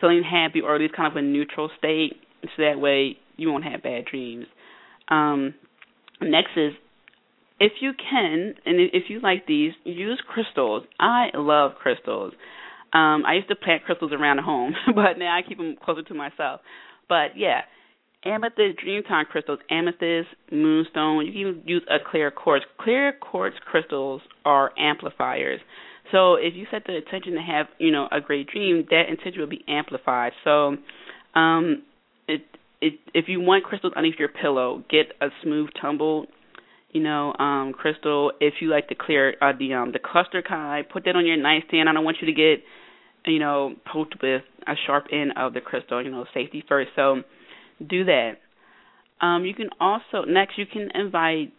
feeling happy or at least kind of a neutral state so that way you won't have bad dreams. Um, next is if you can, and if you like these, use crystals. I love crystals. Um, I used to plant crystals around the home, <laughs> but now I keep them closer to myself. But yeah, amethyst, dreamtime crystals, amethyst, moonstone. You can even use a clear quartz. Clear quartz crystals are amplifiers. So if you set the intention to have, you know, a great dream, that intention will be amplified. So um it it if you want crystals underneath your pillow, get a smooth tumble, you know, um, crystal. If you like the clear uh the um the cluster kind, put that on your nightstand. I don't want you to get you know, poked with a sharp end of the crystal, you know, safety first. So do that. Um, you can also next you can invite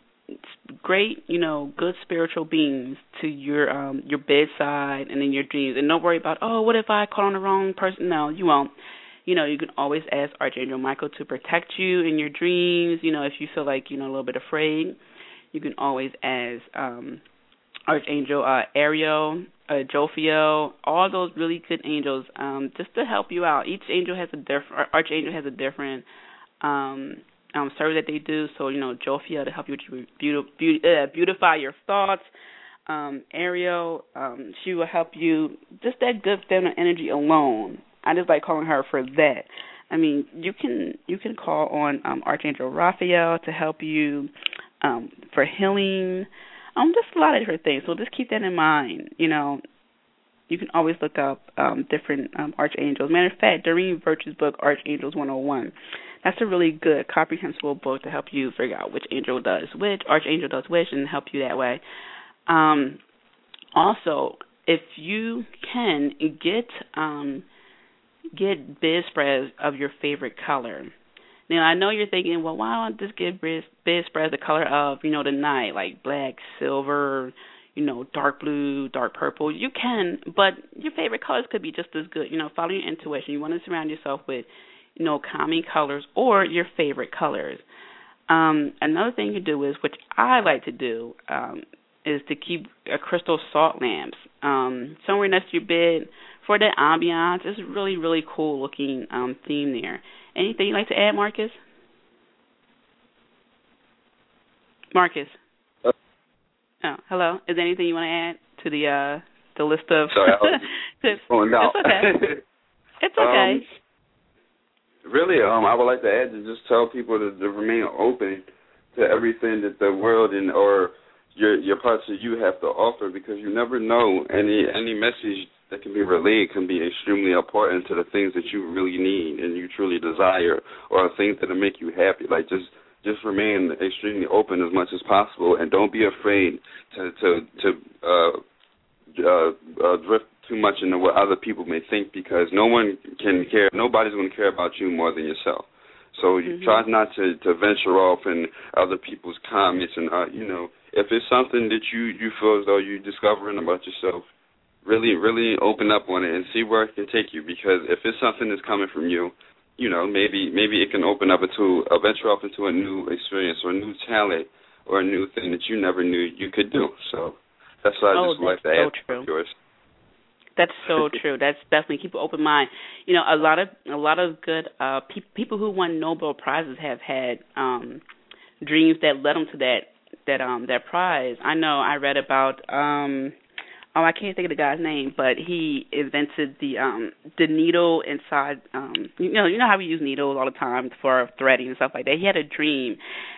great, you know, good spiritual beings to your um your bedside and in your dreams. And don't worry about, oh, what if I call on the wrong person? No, you won't you know, you can always ask Archangel Michael to protect you in your dreams. You know, if you feel like you know a little bit afraid, you can always ask um, Archangel uh, Ariel, uh, Jophiel, all those really good angels, um, just to help you out. Each angel has a different Archangel has a different um, um, service that they do. So you know, Jophiel to help you beautify, uh, beautify your thoughts. Um, Ariel, um, she will help you. Just that good feminine energy alone I just like calling her for that. I mean, you can you can call on um, Archangel Raphael to help you um, for healing. Um, just a lot of different things. So just keep that in mind. You know, you can always look up um, different um, archangels. Matter of fact, Doreen Virtue's book, Archangels 101, that's a really good, comprehensible book to help you figure out which angel does which, archangel does which, and help you that way. Um, also, if you can get um, get bedspreads of your favorite color. Now I know you're thinking, well, why don't I just get bedspreads the color of you know the night, like black, silver, you know, dark blue, dark purple. You can, but your favorite colors could be just as good. You know, follow your intuition. You want to surround yourself with, you know, calming colors or your favorite colors. Um, another thing you do is, which I like to do, um, is to keep a crystal salt lamps um, somewhere next to your bed for the ambiance. It's a really, really cool looking um, theme there. Anything you'd like to add, Marcus? Marcus. Uh, oh, hello. Is there anything you want to add to the uh the list of Sorry, tips? <laughs> It's okay. <laughs> It's okay. Um, really, um, I would like to add to just tell people to, to remain open to everything that the world and or your your parts of you have to offer because you never know any any message that can be relayed can be extremely important to the things that you really need and you truly desire or things that will make you happy. Like just just remain extremely open as much as possible and don't be afraid to to to uh uh, uh drift too much into what other people may think because no one can care nobody's going to care about you more than yourself. So you Mhm. try not to to venture off in other people's comments and uh you know if it's something that you you feel as though you're discovering about yourself really really open up on it and see where it can take you because if it's something that's coming from you you know maybe maybe it can open up into a venture off into a new experience or a new talent or a new thing that you never knew you could do so that's what I Oh, just like to so add to yours That's so <laughs> true. That's definitely keep an open mind. You know, a lot of a lot of good uh pe- people who won Nobel prizes have had um dreams that led them to that that um that prize. I know I read about um oh I can't think of the guy's name, but he invented the um the needle inside um you know you know how we use needles all the time for threading and stuff like that. He had a dream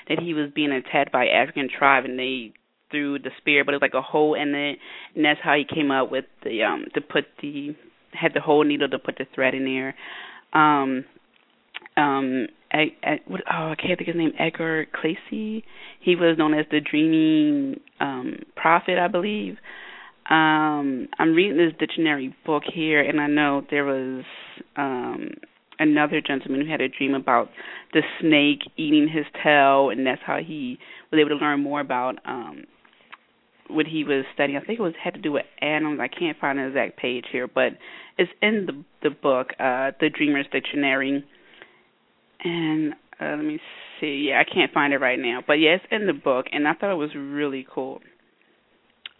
that he was being attacked by African tribe and they through the spear, but it was like a hole in it, and that's how he came up with the um to put the had the whole needle to put the thread in there. Um, um, I, I, what, oh, I can't think of his name. Edgar Cayce. He was known as the dreaming um prophet, I believe. Um, I'm reading this dictionary book here, and I know there was um another gentleman who had a dream about the snake eating his tail, and that's how he was able to learn more about um what he was studying. I think it was had to do with animals. I can't find the exact page here, but it's in the the book, uh, the Dreamer's Dictionary. And uh, let me see. Yeah, I can't find it right now, but yeah, it's in the book, and I thought it was really cool.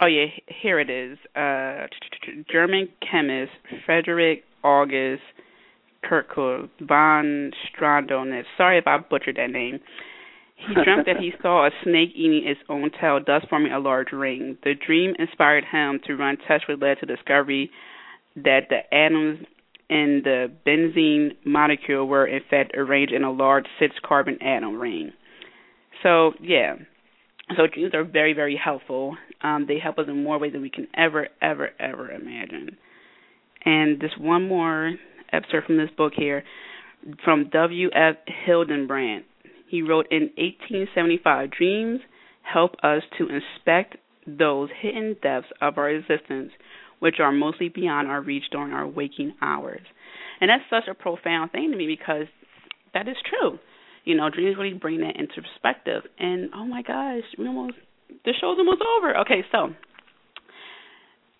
Oh yeah, here it is. Uh, German chemist Frederick August Kirchhoff von Stradonitz. Sorry if I butchered that name. He dreamt that he <laughs> saw a snake eating its own tail, thus forming a large ring. The dream inspired him to run tests which led to the discovery that the atoms in the benzene molecule were in fact arranged in a large six carbon atom ring. So yeah. So dreams are very, very helpful. Um, they help us in more ways than we can ever, ever, ever imagine. And just one more excerpt from this book here from W. F. Hildebrandt. He wrote in 1875 Dreams help us to inspect those hidden depths of our existence which are mostly beyond our reach during our waking hours. And that's such a profound thing to me because that is true. You know, dreams really bring that into perspective. And oh my gosh, we almost the show's almost over. Okay, so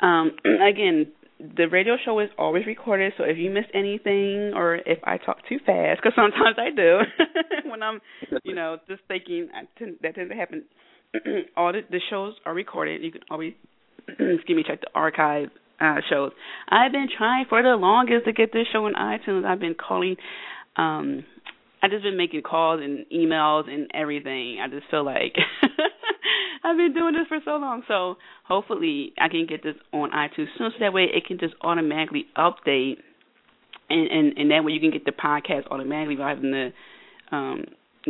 um <clears throat> again, the radio show is always recorded, so if you missed anything or if I talk too fast, because sometimes I do <laughs> when I'm, you know, just thinking I tend, that tends to happen. <clears throat> All the, the shows are recorded. You can always, <clears throat> excuse me, check the archive uh, shows. I've been trying for the longest to get this show on iTunes. I've been calling. um I've just been making calls and emails and everything. I just feel like <laughs> I've been doing this for so long. So hopefully I can get this on iTunes soon so that way it can just automatically update and and, and that way you can get the podcast automatically rather having to um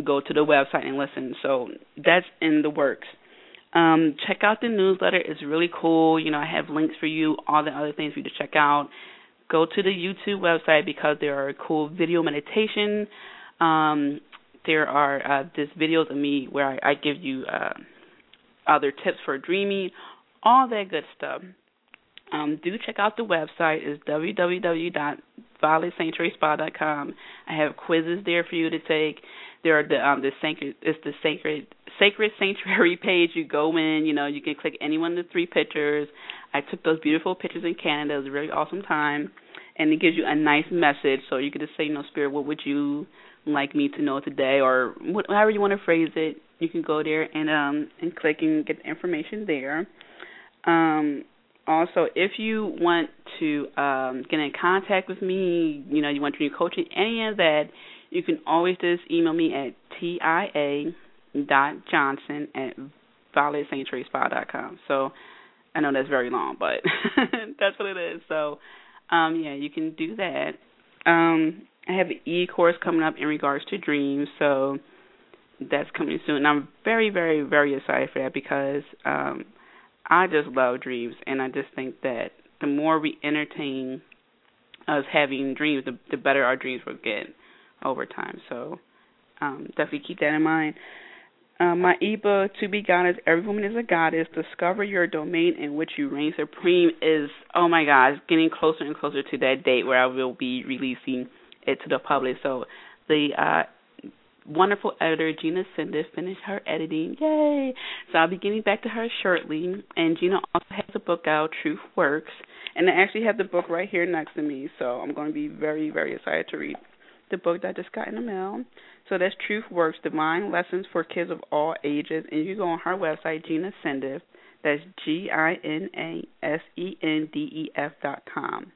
go to the website and listen. So that's in the works. Um, check out the newsletter. It's really cool. You know, I have links for you, all the other things for you to check out. Go to the YouTube website because there are cool video meditation. Um, there are uh, just videos of me where I, I give you uh, other tips for dreaming, all that good stuff. Um, do check out the website. It's www.violetsanctuaryspa.com. I have quizzes there for you to take. There are the um the sacred it's the sacred sacred sanctuary <laughs> page. You go in, you know, you can click any one of the three pictures. I took those beautiful pictures in Canada. It was a really awesome time. and it gives you a nice message. So you could just say, you know, Spirit, what would you like me to know today, or however you want to phrase it. You can go there and um and click and get the information there. Um, also, if you want to um, get in contact with me, you know, you want to do coaching, any of that, you can always just email me at tia dot johnson at dot com. So I know that's very long, but <laughs> that's what it is. So um, yeah, you can do that. Um, I have an e course coming up in regards to dreams, so that's coming soon. And I'm very, very, very excited for that because um, I just love dreams, and I just think that the more we entertain us having dreams, the, the better our dreams will get over time. So um, definitely keep that in mind. Uh, my ebook, To Be Goddess, Every Woman is a Goddess, Discover Your Domain in Which You Reign Supreme, is, oh my gosh, getting closer and closer to that date where I will be releasing it to the public. So the uh, wonderful editor Gina Sendef finished her editing. Yay! So I'll be getting back to her shortly. And Gina also has a book out, Truth Works. And I actually have the book right here next to me. So I'm going to be very, very excited to read the book that I just got in the mail. So that's Truth Works, Divine Lessons for Kids of All Ages. And you go on her website, Gina Sendef. That's G I N A S E N D E F dot com.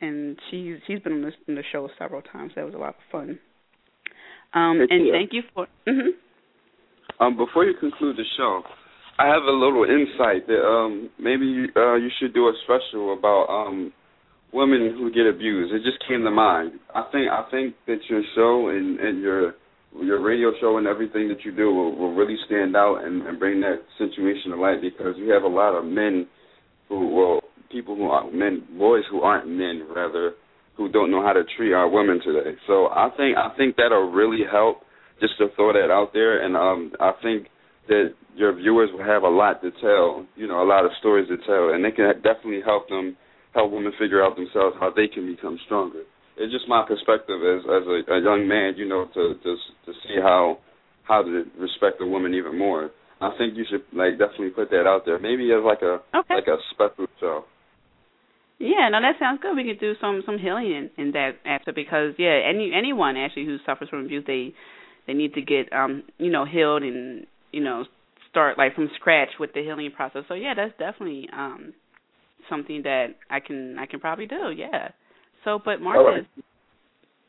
And she's she's been on, this, on the show several times. That was a lot of fun. Um, and thank you for. Mm-hmm. Um, before you conclude the show, I have a little insight that um, maybe you, uh, you should do a special about um, women who get abused. It just came to mind. I think I think that your show and, and your your radio show and everything that you do will, will really stand out and, and bring that situation to light because you have a lot of men who well people who are men boys who aren't men rather who don't know how to treat our women today. So I think I think that'll really help just to throw that out there and um I think that your viewers will have a lot to tell, you know, a lot of stories to tell and they can definitely help them help women figure out themselves how they can become stronger. It's just my perspective as as a, a young man, you know, to to to see how how to respect a woman even more. I think you should like definitely put that out there. Maybe as like a okay. like a special show. Yeah, no, that sounds good. We could do some some healing in, in that aspect because yeah, any anyone actually who suffers from abuse, they they need to get um you know healed and you know start like from scratch with the healing process. So yeah, that's definitely um something that I can I can probably do. Yeah. So, but Marcus, right.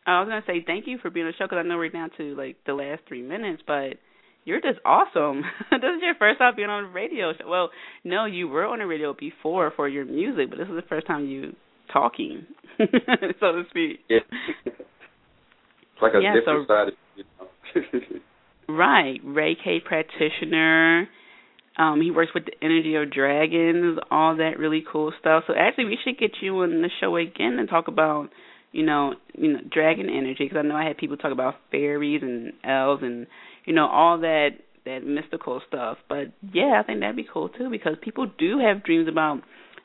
I was gonna say thank you for being on the show because I know we're down to like the last three minutes, but you're just awesome. <laughs> this is your first time being on a radio show. Well, no, you were on the radio before for your music, but this is the first time you talking, <laughs> so to speak. Yeah. it's like a yeah, different so, side. You know. <laughs> right, Reiki practitioner. Um, he works with the energy of dragons, all that really cool stuff. So actually, we should get you on the show again and talk about, you know, you know, dragon energy because I know I had people talk about fairies and elves and you know all that that mystical stuff. But yeah, I think that'd be cool too because people do have dreams about,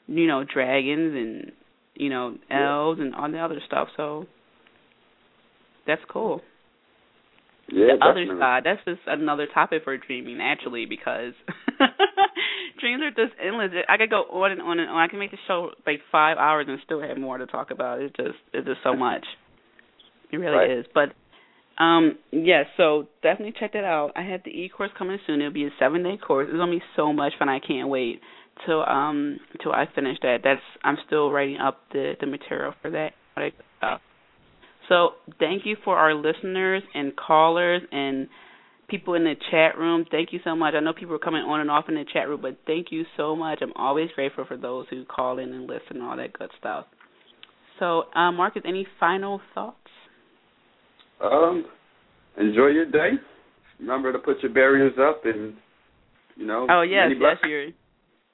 you know, dragons and you know elves yeah. and all the other stuff. So that's cool. Yeah, the definitely. other side. That's just another topic for dreaming, actually, because <laughs> dreams are just endless. I could go on and on and on. I can make the show like five hours and still have more to talk about. It's just it's just so much. It really right. is. But um yes, yeah, so definitely check that out. I have the e course coming soon. It'll be a seven day course. It's gonna be so much fun. I can't wait till um till I finish that. That's I'm still writing up the the material for that. So thank you for our listeners and callers and people in the chat room. Thank you so much. I know people are coming on and off in the chat room, but thank you so much. I'm always grateful for those who call in and listen and all that good stuff. So, uh, Marcus, any final thoughts? Um, enjoy your day. Remember to put your barriers up and you know. Oh yes, yes, you're.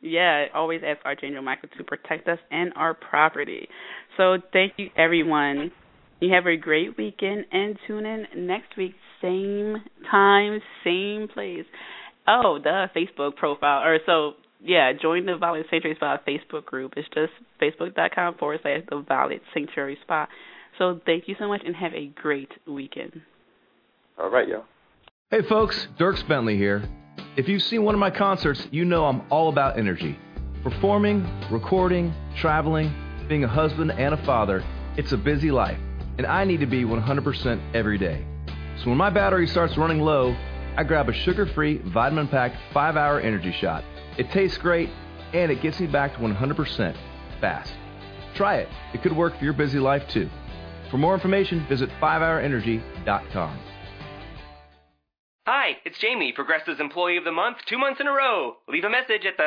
Yeah, always ask Archangel Michael to protect us and our property. So thank you, everyone. You have a great weekend and tune in next week, same time, same place. Oh, the Facebook profile. Or so yeah, join the Violet Sanctuary Spa Facebook group. It's just facebook.com forward slash the Violet Sanctuary Spa. So thank you so much and have a great weekend. All right, yo. Hey folks, Dierks Bentley here. If you've seen one of my concerts, you know I'm all about energy. Performing, recording, traveling, being a husband and a father It's a busy life, and I need to be 100% every day. So when my battery starts running low, I grab a sugar free, vitamin packed 5 hour energy shot. It tastes great, and it gets me back to 100% fast. Try it, it could work for your busy life too. For more information, visit 5hourenergy.com. Hi, it's Jamie, Progressive's Employee of the Month, two months in a row. Leave a message at the.